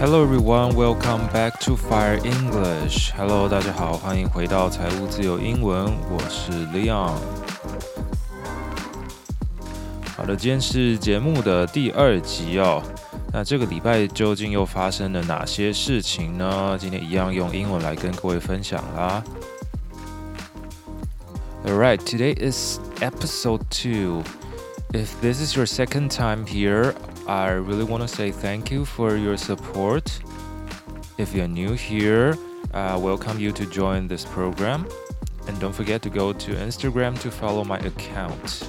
Hello everyone, welcome back to Fire English. Hello，大家好，欢迎回到财务自由英文，我是 Leon。好的，今天是节目的第二集哦。那这个礼拜究竟又发生了哪些事情呢？今天一样用英文来跟各位分享啦。Alright, today is episode two. If this is your second time here, I really want to say thank you for your support. If you're new here, I welcome you to join this program. And don't forget to go to Instagram to follow my account.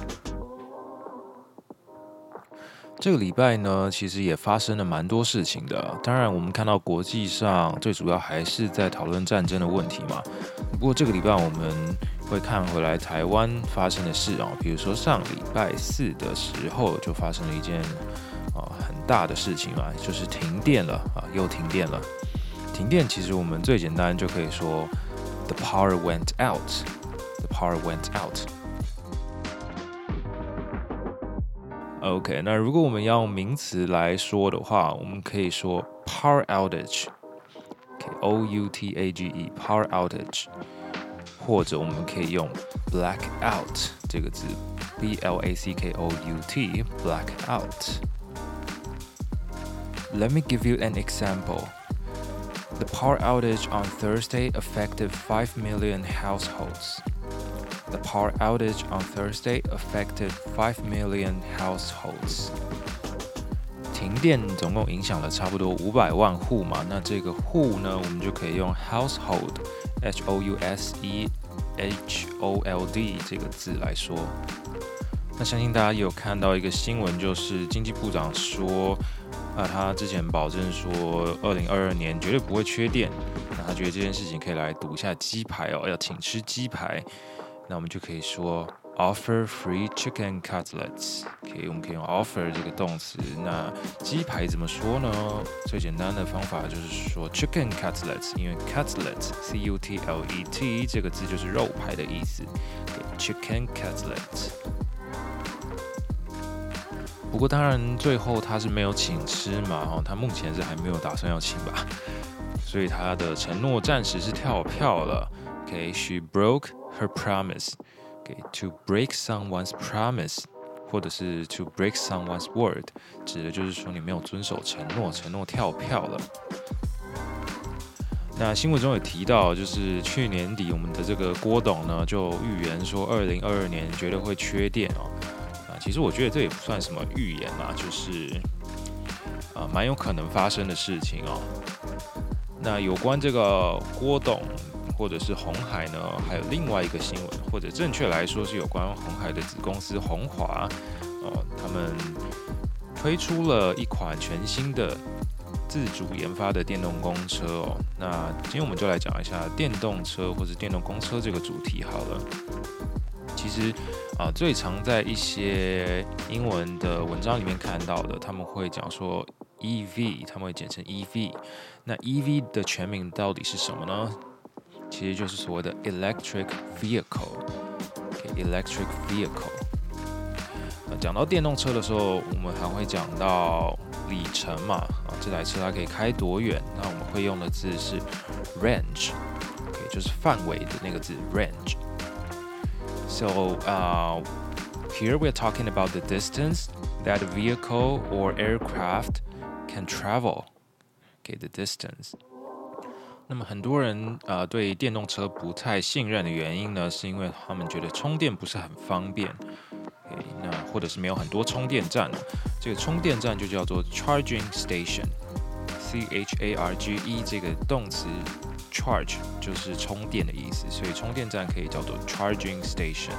这个礼拜呢，其实也发生了蛮多事情的。当然，我们看到国际上最主要还是在讨论战争的问题嘛。不过这个礼拜我们会看回来台湾发生的事啊，比如说上礼拜四的时候就发生了一件。大的事情啊，就是停电了啊，又停电了。停电其实我们最简单就可以说，the power went out，the power went out。OK，那如果我们要用名词来说的话，我们可以说 power outage，O U T A G E，power outage，或者我们可以用 black out 这个字，B L A C K O U T，black out。Let me give you an example. The power outage on Thursday affected 5 million households. The power outage on Thursday affected 5 million households. 停电总共影响了差不多五百万户嘛，那这个户呢，我们就可以用 household，h o u s e h o l d 这个字来说。那相信大家也有看到一个新闻，就是经济部长说。 那他之前保证说，二零二二年绝对不会缺电。那他觉得这件事情可以来赌一下鸡排哦，要请吃鸡排。那我们就可以说 offer free chicken cutlets。可以，我们可以用 offer 这个动词。那鸡排怎么说呢？最简单的方法就是说 chicken cutlets，因为 cutlets，C-U-T-L-E-T，这个字就是肉排的意思。chicken cutlets。不过当然，最后他是没有请吃嘛，哦，他目前是还没有打算要请吧，所以他的承诺暂时是跳票了。OK，she broke her promise。OK，to break someone's promise，或者是 to break someone's word，指的就是说你没有遵守承诺，承诺跳票了。那新闻中也提到，就是去年底我们的这个郭董呢，就预言说，二零二二年绝对会缺电哦。其实我觉得这也不算什么预言啦，就是啊，蛮有可能发生的事情哦。那有关这个郭董或者是鸿海呢，还有另外一个新闻，或者正确来说是有关鸿海的子公司鸿华哦，他们推出了一款全新的自主研发的电动公车哦。那今天我们就来讲一下电动车或者电动公车这个主题好了。其实啊，最常在一些英文的文章里面看到的，他们会讲说 EV，他们会简称 EV。那 EV 的全名到底是什么呢？其实就是所谓的 Electric Vehicle，Electric Vehicle。那讲到电动车的时候，我们还会讲到里程嘛，啊，这台车它可以开多远？那我们会用的字是 Range，OK，就是范围的那个字 Range。So, uh, here we're talking about the distance that a vehicle or aircraft can travel. Okay, the distance. 那么很多人啊、呃、对电动车不太信任的原因呢，是因为他们觉得充电不是很方便。Okay, 那或者是没有很多充电站。这个充电站就叫做 charging station，C H A R G E 这个动词。 Charge 就是充电的意思，所以充电站可以叫做 charging station。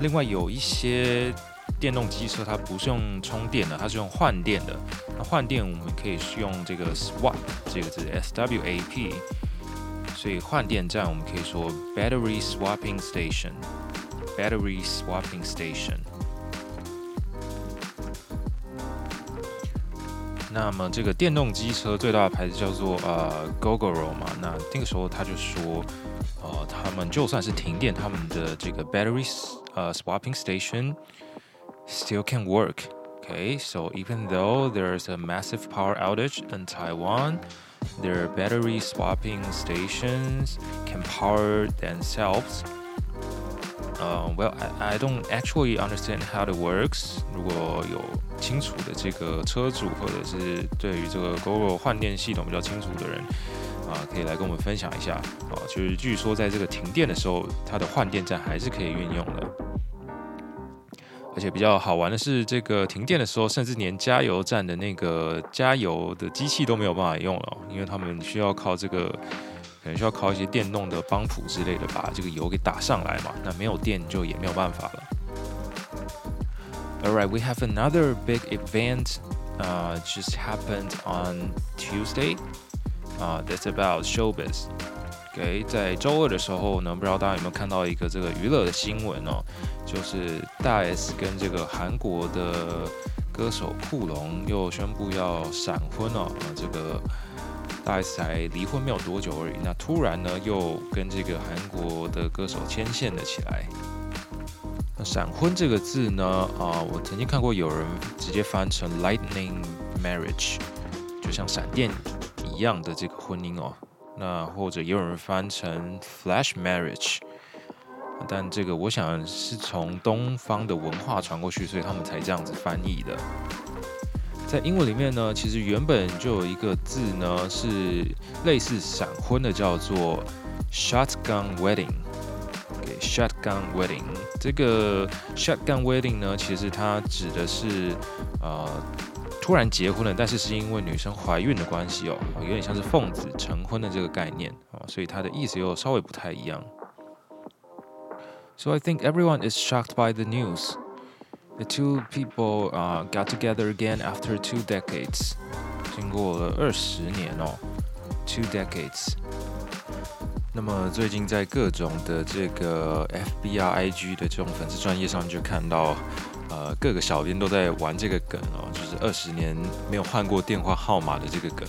另外有一些电动机车，它不是用充电的，它是用换电的。那换电我们可以是用这个 swap 这个字，S W A P。所以换电站我们可以说 battery swapping station，battery swapping station。那么这个电动机车最大的牌子叫做呃 Gogoro 嘛，那那个时候他就说，呃，他们就算是停电，他们的这个 battery 呃 swapping station still can work，可 Okay, so even though there's a massive power outage in Taiwan, their battery swapping stations can power themselves. Uh, well, I, I don't actually understand how it works. 如果有清楚的这个车主，或者是对于这个 Gogoro 换电系统比较清楚的人，啊，可以来跟我们分享一下。啊，就是据说在这个停电的时候，它的换电站还是可以运用的。而且比较好玩的是，这个停电的时候，甚至连加油站的那个加油的机器都没有办法用了，因为他们需要靠这个，能需要靠一些电动的帮浦之类的，把这个油给打上来嘛。那没有电就也没有办法了。All right, we have another big event, uh, just happened on Tuesday. Uh, that's about showbiz. OK，在周二的时候呢，不知道大家有没有看到一个这个娱乐的新闻哦，就是大 S 跟这个韩国的歌手库龙又宣布要闪婚了。啊，这个才离婚没有多久而已，那突然呢又跟这个韩国的歌手牵线了起来。那闪婚这个字呢，啊，我曾经看过有人直接翻成 lightning marriage，就像闪电一样的这个婚姻哦。那或者也有人翻成 flash marriage，但这个我想是从东方的文化传过去，所以他们才这样子翻译的。在英文里面呢，其实原本就有一个字呢是类似闪婚的，叫做 shotgun wedding。shotgun wedding，这个 shotgun wedding 呢，其实它指的是呃。突然结婚了，但是是因为女生怀孕的关系哦，有点像是奉子成婚的这个概念啊，所以它的意思又稍微不太一样。So I think everyone is shocked by the news. The two people uh, got together again after two decades. 经过了二十年哦，two decades。那么最近在各种的这个 FB 啊、IG 的这种粉丝专页上就看到。呃，各个小编都在玩这个梗哦，就是二十年没有换过电话号码的这个梗。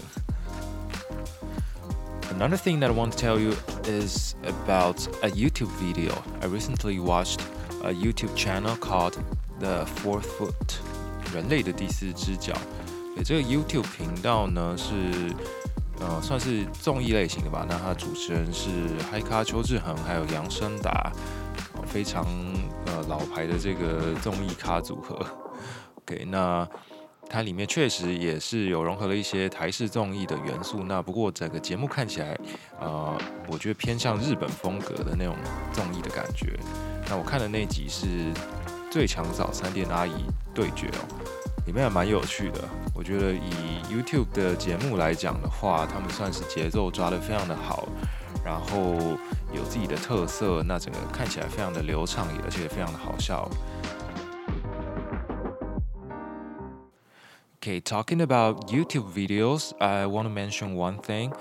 Another thing that I want to tell you is about a YouTube video. I recently watched a YouTube channel called The Fourth Foot，人类的第四只脚。诶，这个 YouTube 频道呢是呃算是综艺类型的吧？那它主持人是嗨咖邱志恒，还有杨声达。非常呃老牌的这个综艺咖组合，OK，那它里面确实也是有融合了一些台式综艺的元素。那不过整个节目看起来，呃，我觉得偏向日本风格的那种综艺的感觉。那我看的那集是最强早餐店阿姨对决哦，里面还蛮有趣的。我觉得以 YouTube 的节目来讲的话，他们算是节奏抓得非常的好。然后有自己的特色，那整个看起来非常的流畅，而且也非常的好笑。Okay, talking about YouTube videos, I want to mention one thing.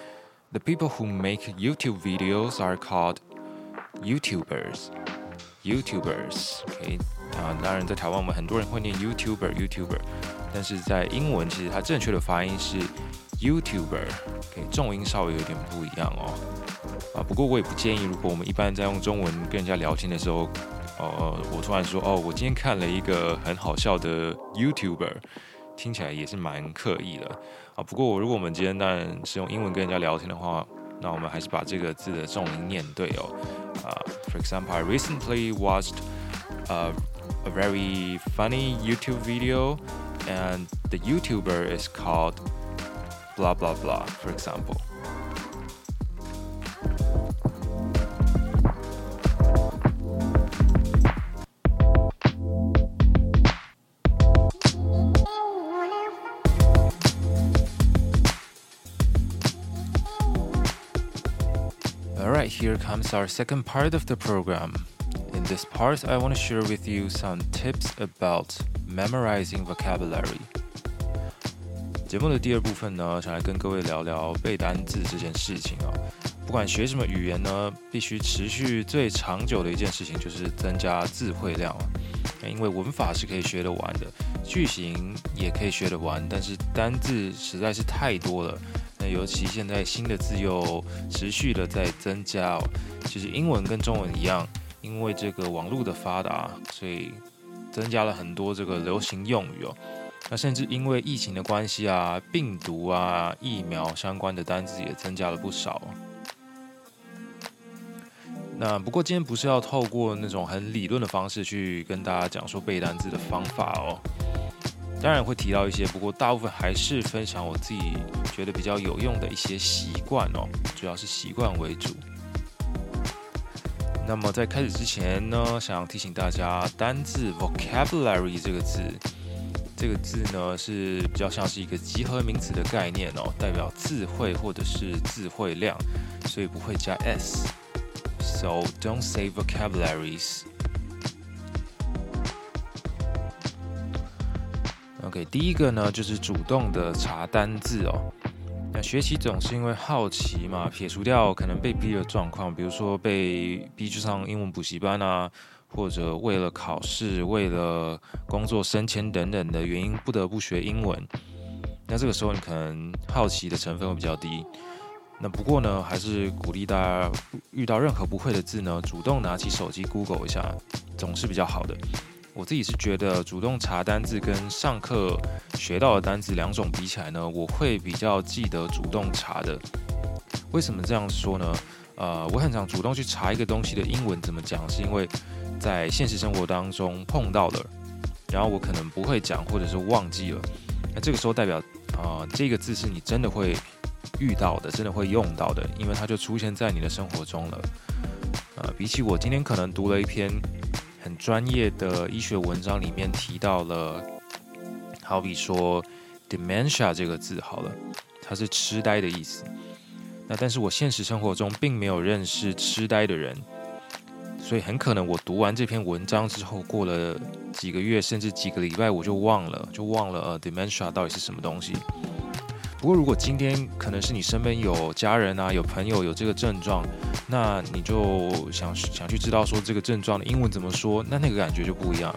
The people who make YouTube videos are called YouTubers. YouTubers. Okay, 啊，当然在台湾我们很多人会念 YouTuber, YouTuber，但是在英文其实它正确的发音是 YouTuber。Okay, 重音稍微有点不一样哦。啊，不过我也不建议，如果我们一般在用中文跟人家聊天的时候，呃，我突然说哦，我今天看了一个很好笑的 YouTuber，听起来也是蛮刻意的啊。不过如果我们今天当然是用英文跟人家聊天的话，那我们还是把这个字的重音念对哦。啊，For example, I recently watched a a very funny YouTube video, and the YouTuber is called blah blah blah. For example. All right, here comes our second part of the program. This part, I want to share with you some tips about memorizing vocabulary. 节目的第二部分呢，想来跟各位聊聊背单字这件事情哦。不管学什么语言呢，必须持续最长久的一件事情就是增加词汇量啊。因为文法是可以学得完的，句型也可以学得完，但是单字实在是太多了。那尤其现在新的字又持续的在增加哦，其实英文跟中文一样，因为这个网络的发达，所以增加了很多这个流行用语哦。那甚至因为疫情的关系啊，病毒啊、疫苗相关的单子也增加了不少。那不过今天不是要透过那种很理论的方式去跟大家讲说背单字的方法哦，当然会提到一些，不过大部分还是分享我自己觉得比较有用的一些习惯哦，主要是习惯为主。那么在开始之前呢，想提醒大家，单字 vocabulary 这个字。这个字呢是比较像是一个集合名词的概念哦，代表词汇或者是词汇量，所以不会加 s。So don't say vocabularies. OK，第一个呢就是主动的查单字哦。那学习总是因为好奇嘛，撇除掉可能被逼的状况，比如说被逼去上英文补习班啊。或者为了考试、为了工作升迁等等的原因，不得不学英文。那这个时候，你可能好奇的成分会比较低。那不过呢，还是鼓励大家遇到任何不会的字呢，主动拿起手机 Google 一下，总是比较好的。我自己是觉得，主动查单字跟上课学到的单字两种比起来呢，我会比较记得主动查的。为什么这样说呢？呃，我很常主动去查一个东西的英文怎么讲，是因为。在现实生活当中碰到的，然后我可能不会讲，或者是忘记了，那这个时候代表啊、这个字是你真的会遇到的，真的会用到的，因为它就出现在你的生活中了。呃，比起我今天可能读了一篇很专业的医学文章，里面提到了，好比说 dementia 这个字，好了，它是痴呆的意思。那但是我现实生活中并没有认识痴呆的人。所以很可能我读完这篇文章之后，过了几个月甚至几个礼拜，我就忘了，就忘了呃，dementia 到底是什么东西。不过如果今天可能是你身边有家人啊，有朋友有这个症状，那你就想想去知道说这个症状的英文怎么说，那那个感觉就不一样，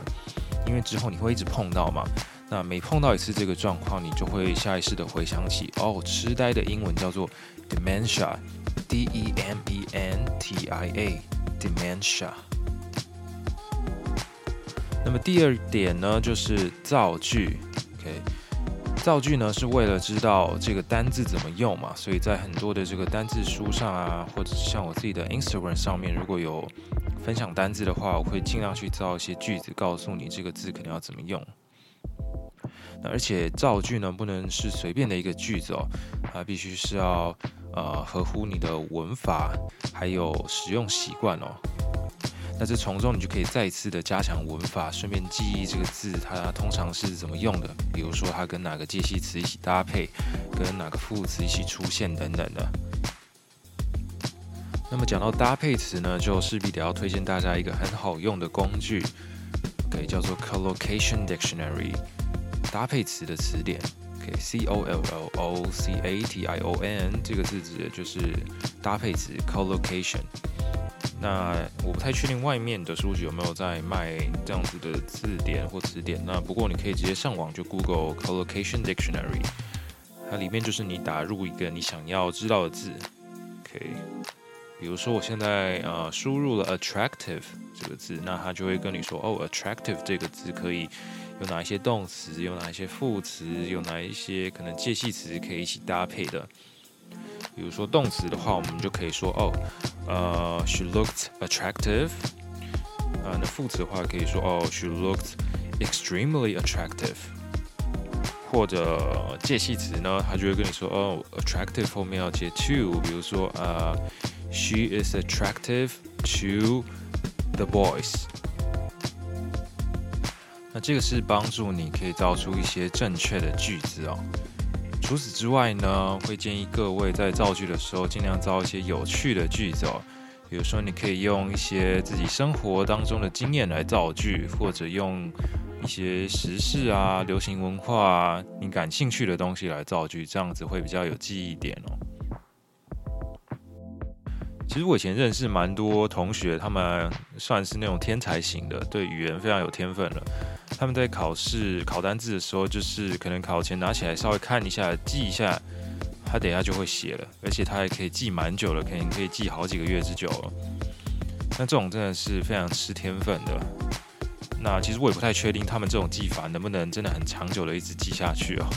因为之后你会一直碰到嘛。那每碰到一次这个状况，你就会下意识的回想起，哦，痴呆的英文叫做 dementia，D E M E N T I A。Dementia。那么第二点呢，就是造句。OK，造句呢是为了知道这个单字怎么用嘛，所以在很多的这个单字书上啊，或者是像我自己的 Instagram 上面，如果有分享单字的话，我会尽量去造一些句子，告诉你这个字可能要怎么用。那而且造句呢，不能是随便的一个句子哦，它必须是要。呃，合乎你的文法还有使用习惯哦。那这从中你就可以再次的加强文法，顺便记忆这个字它通常是怎么用的。比如说它跟哪个介系词一起搭配，跟哪个副词一起出现等等的。那么讲到搭配词呢，就势必得要推荐大家一个很好用的工具，可以叫做 Collocation Dictionary，搭配词的词典。C O L L O C A T I O N 这个字指的就是搭配词 collocation。那我不太确定外面的书局有没有在卖这样子的字典或词典。那不过你可以直接上网就 Google collocation dictionary，它里面就是你打入一个你想要知道的字。OK，比如说我现在呃输入了 attractive 这个字，那它就会跟你说哦，attractive 这个字可以。有哪一些动词？有哪一些副词？有哪一些可能介系词可以一起搭配的？比如说动词的话，我们就可以说哦，呃，she looked attractive。啊，那副词的话可以说哦，she looked extremely attractive。或者介系词呢，他就会跟你说哦，attractive 后面要接 to，比如说呃，she is attractive to the boys。那这个是帮助你可以造出一些正确的句子哦。 除此之外呢，会建议各位在造句的时候，尽量造一些有趣的句子哦。比如说，你可以用一些自己生活当中的经验来造句，或者用一些时事啊、流行文化啊，你感兴趣的东西来造句，这样子会比较有记忆点哦。其实我以前认识蛮多同学，他们算是那种天才型的，对语言非常有天分了。他们在考试考单字的时候，就是可能考前拿起来稍微看一下、记一下，他等一下就会写了，而且他还可以记蛮久了，可能可以记好几个月之久了。那这种真的是非常吃天分的。那其实我也不太确定他们这种技法能不能真的很长久的一直记下去啊。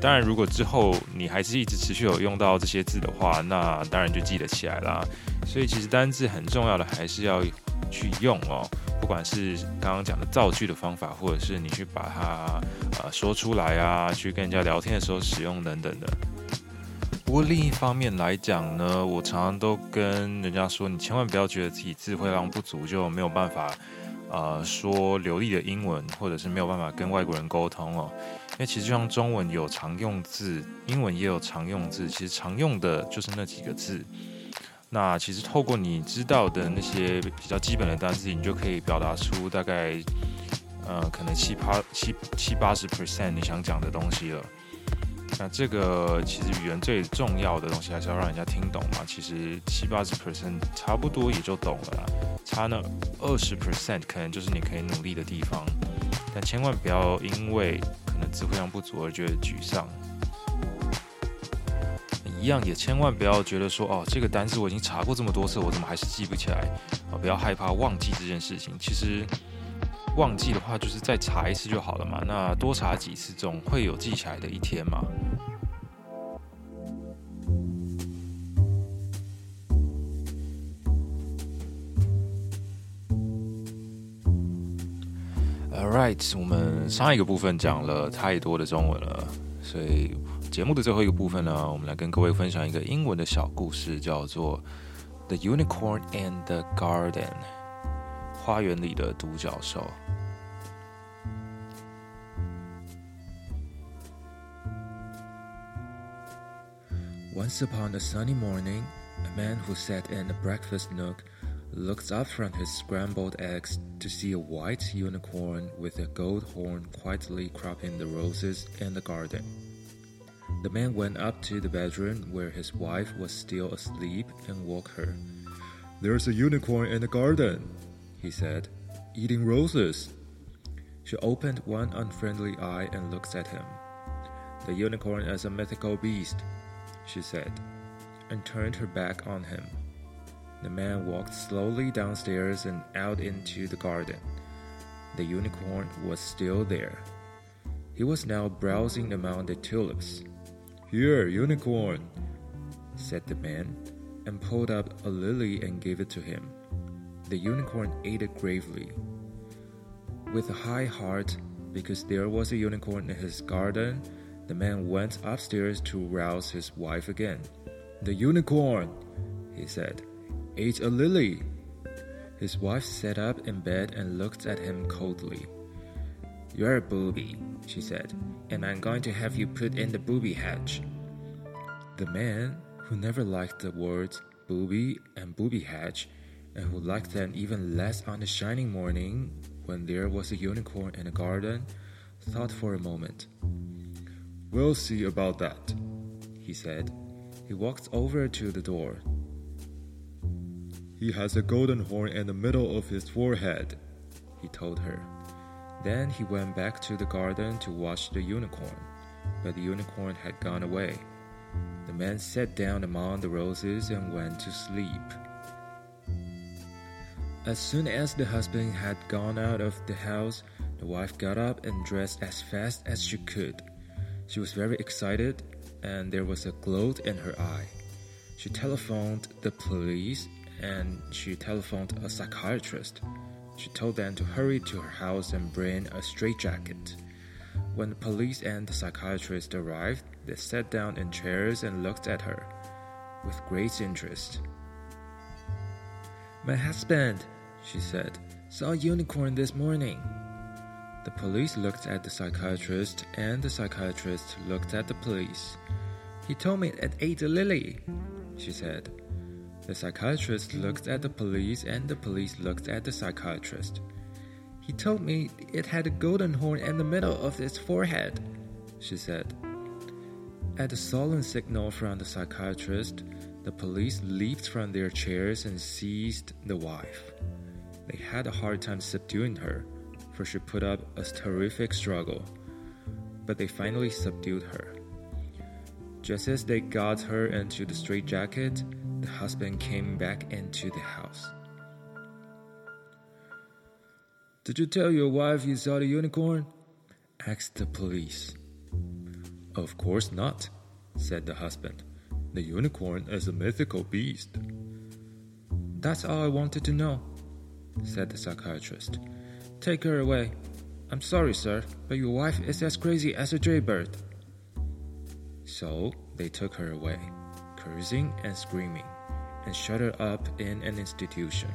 当然，如果之后你还是一直持续有用到这些字的话，那当然就记得起来啦。所以其实单字很重要的还是要去用哦，不管是刚刚讲的造句的方法，或者是你去把它呃说出来啊，去跟人家聊天的时候使用等等的。不过另一方面来讲呢，我常常都跟人家说，你千万不要觉得自己词汇量不足就没有办法呃说流利的英文，或者是没有办法跟外国人沟通哦。因为其实就像中文有常用字，英文也有常用字，其实常用的就是那几个字。那其实透过你知道的那些比较基本的单词，你就可以表达出大概呃可能七八七七八十 percent 你想讲的东西了。那这个其实语言最重要的东西还是要让人家听懂嘛。其实七八十 percent 差不多也就懂了啦，差那二十 percent 可能就是你可以努力的地方。但千万不要因为可能词汇量不足而觉得沮丧，一样也千万不要觉得说哦，这个单词我已经查过这么多次，我怎么还是记不起来？啊，不要害怕忘记这件事情。其实忘记的话，就是再查一次就好了嘛。那多查几次，总会有记起来的一天嘛。Alright，我们上一个部分讲了太多的中文了，所以节目的最后一个部分呢，我们来跟各位分享一个英文的小故事，叫做《The Unicorn and the Garden》花园里的独角兽。Once upon a sunny morning, a man who sat in a breakfast nook looked up from his scrambled eggs to see a white unicorn with a gold horn quietly cropping the roses in the garden. The man went up to the bedroom where his wife was still asleep and woke her. There's a unicorn in the garden, he said, eating roses. She opened one unfriendly eye and looked at him. The unicorn is a mythical beast, she said, and turned her back on him. The man walked slowly downstairs and out into the garden. The unicorn was still there. He was now browsing among the tulips. Here, unicorn, said the man, and pulled up a lily and gave it to him. The unicorn ate it gravely. With a high heart, because there was a unicorn in his garden, the man went upstairs to rouse his wife again. The unicorn, he said ate a lily. His wife sat up in bed and looked at him coldly. You're a booby, she said, and I'm going to have you put in the booby hatch. The man, who never liked the words booby and booby hatch, and who liked them even less on a shining morning when there was a unicorn in the garden, thought for a moment. We'll see about that, he said. He walked over to the door. He has a golden horn in the middle of his forehead, he told her. Then he went back to the garden to watch the unicorn, but the unicorn had gone away. The man sat down among the roses and went to sleep. As soon as the husband had gone out of the house, the wife got up and dressed as fast as she could. She was very excited, and there was a glow in her eye. She telephoned the police and she telephoned a psychiatrist. She told them to hurry to her house and bring a straitjacket. When the police and the psychiatrist arrived, they sat down in chairs and looked at her with great interest. My husband, she said, saw a unicorn this morning. The police looked at the psychiatrist, and the psychiatrist looked at the police. He told me it ate a lily, she said. The psychiatrist looked at the police, and the police looked at the psychiatrist. He told me it had a golden horn in the middle of its forehead, she said. At a solemn signal from the psychiatrist, the police leaped from their chairs and seized the wife. They had a hard time subduing her, for she put up a terrific struggle, but they finally subdued her. Just as they got her into the straitjacket, the husband came back into the house. Did you tell your wife you saw the unicorn? asked the police. Of course not, said the husband. The unicorn is a mythical beast. That's all I wanted to know, said the psychiatrist. Take her away. I'm sorry, sir, but your wife is as crazy as a jaybird. So they took her away, cursing and screaming, and shut her up in an institution.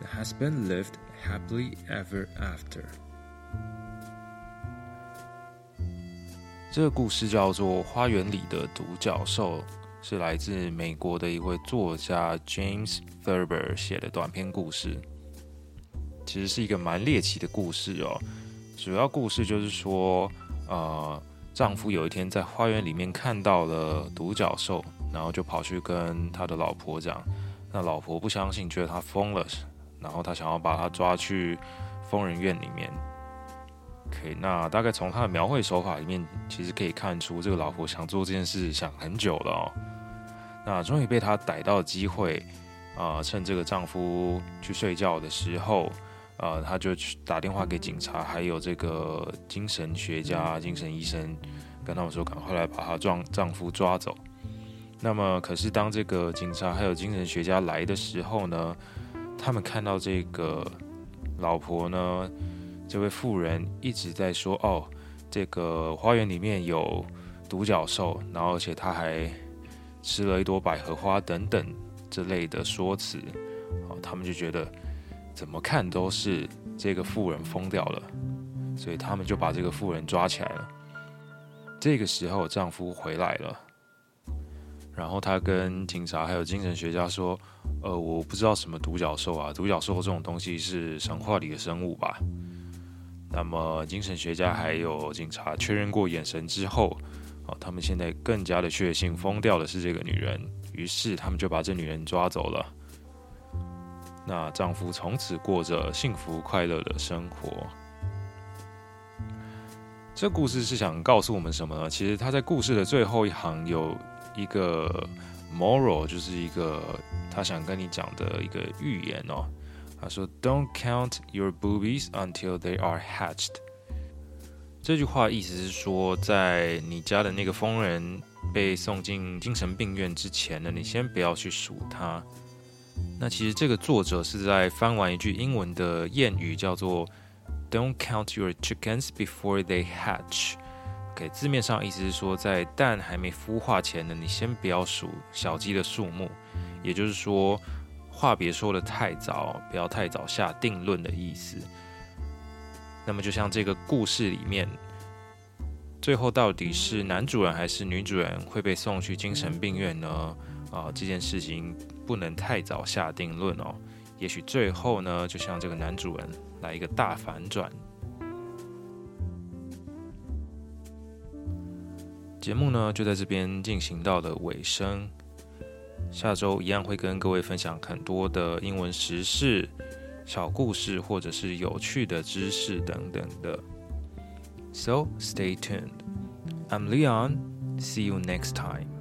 The husband lived happily ever after. 这个故事叫做《花园里的独角兽》，是来自美国的一位作家 James Thurber 写的短篇故事。 其实是一个蛮猎奇的故事哦。主要故事就是说，呃，丈夫有一天在花园里面看到了独角兽，然后就跑去跟他的老婆讲。那老婆不相信，觉得他疯了，然后他想要把他抓去疯人院里面。可以，那大概从他的描绘手法里面，其实可以看出这个老婆想做这件事想很久了哦。那终于被他逮到机会，啊、趁这个丈夫去睡觉的时候，呃，他就去打电话给警察，还有这个精神学家、精神医生，跟他们说赶快来把她丈丈夫抓走。那么，可是当这个警察还有精神学家来的时候呢，他们看到这个老婆呢。这位妇人一直在说：“哦，这个花园里面有独角兽，然后而且他还吃了一朵百合花等等之类的说辞。”哦，他们就觉得怎么看都是这个妇人疯掉了，所以他们就把这个妇人抓起来了。这个时候，丈夫回来了，然后他跟警察还有精神学家说：“呃，我不知道什么独角兽啊，独角兽这种东西是神话里的生物吧？”那么，精神学家还有警察确认过眼神之后，哦，他们现在更加的确信疯掉的是这个女人，于是他们就把这女人抓走了。那丈夫从此过着幸福快乐的生活。这故事是想告诉我们什么呢？其实他在故事的最后一行有一个 moral，就是一个他想跟你讲的一个寓言哦。他说：“Don't count your boobies until they are hatched。”这句话意思是说，在你家的那个疯人被送进精神病院之前呢，你先不要去数他。那其实这个作者是在翻完一句英文的谚语，叫做 “Don't count your chickens before they hatch”。OK，字面上意思是说，在蛋还没孵化前呢，你先不要数小鸡的数目，也就是说。话别说得太早，不要太早下定论的意思。那么，就像这个故事里面，最后到底是男主人还是女主人会被送去精神病院呢？啊，这件事情不能太早下定论哦。也许最后呢，就像这个男主人来一个大反转。节目呢，就在这边进行到了尾声。下周一样会跟各位分享很多的英文时事、小故事，或者是有趣的知识等等的。So stay tuned. I'm Leon. See you next time.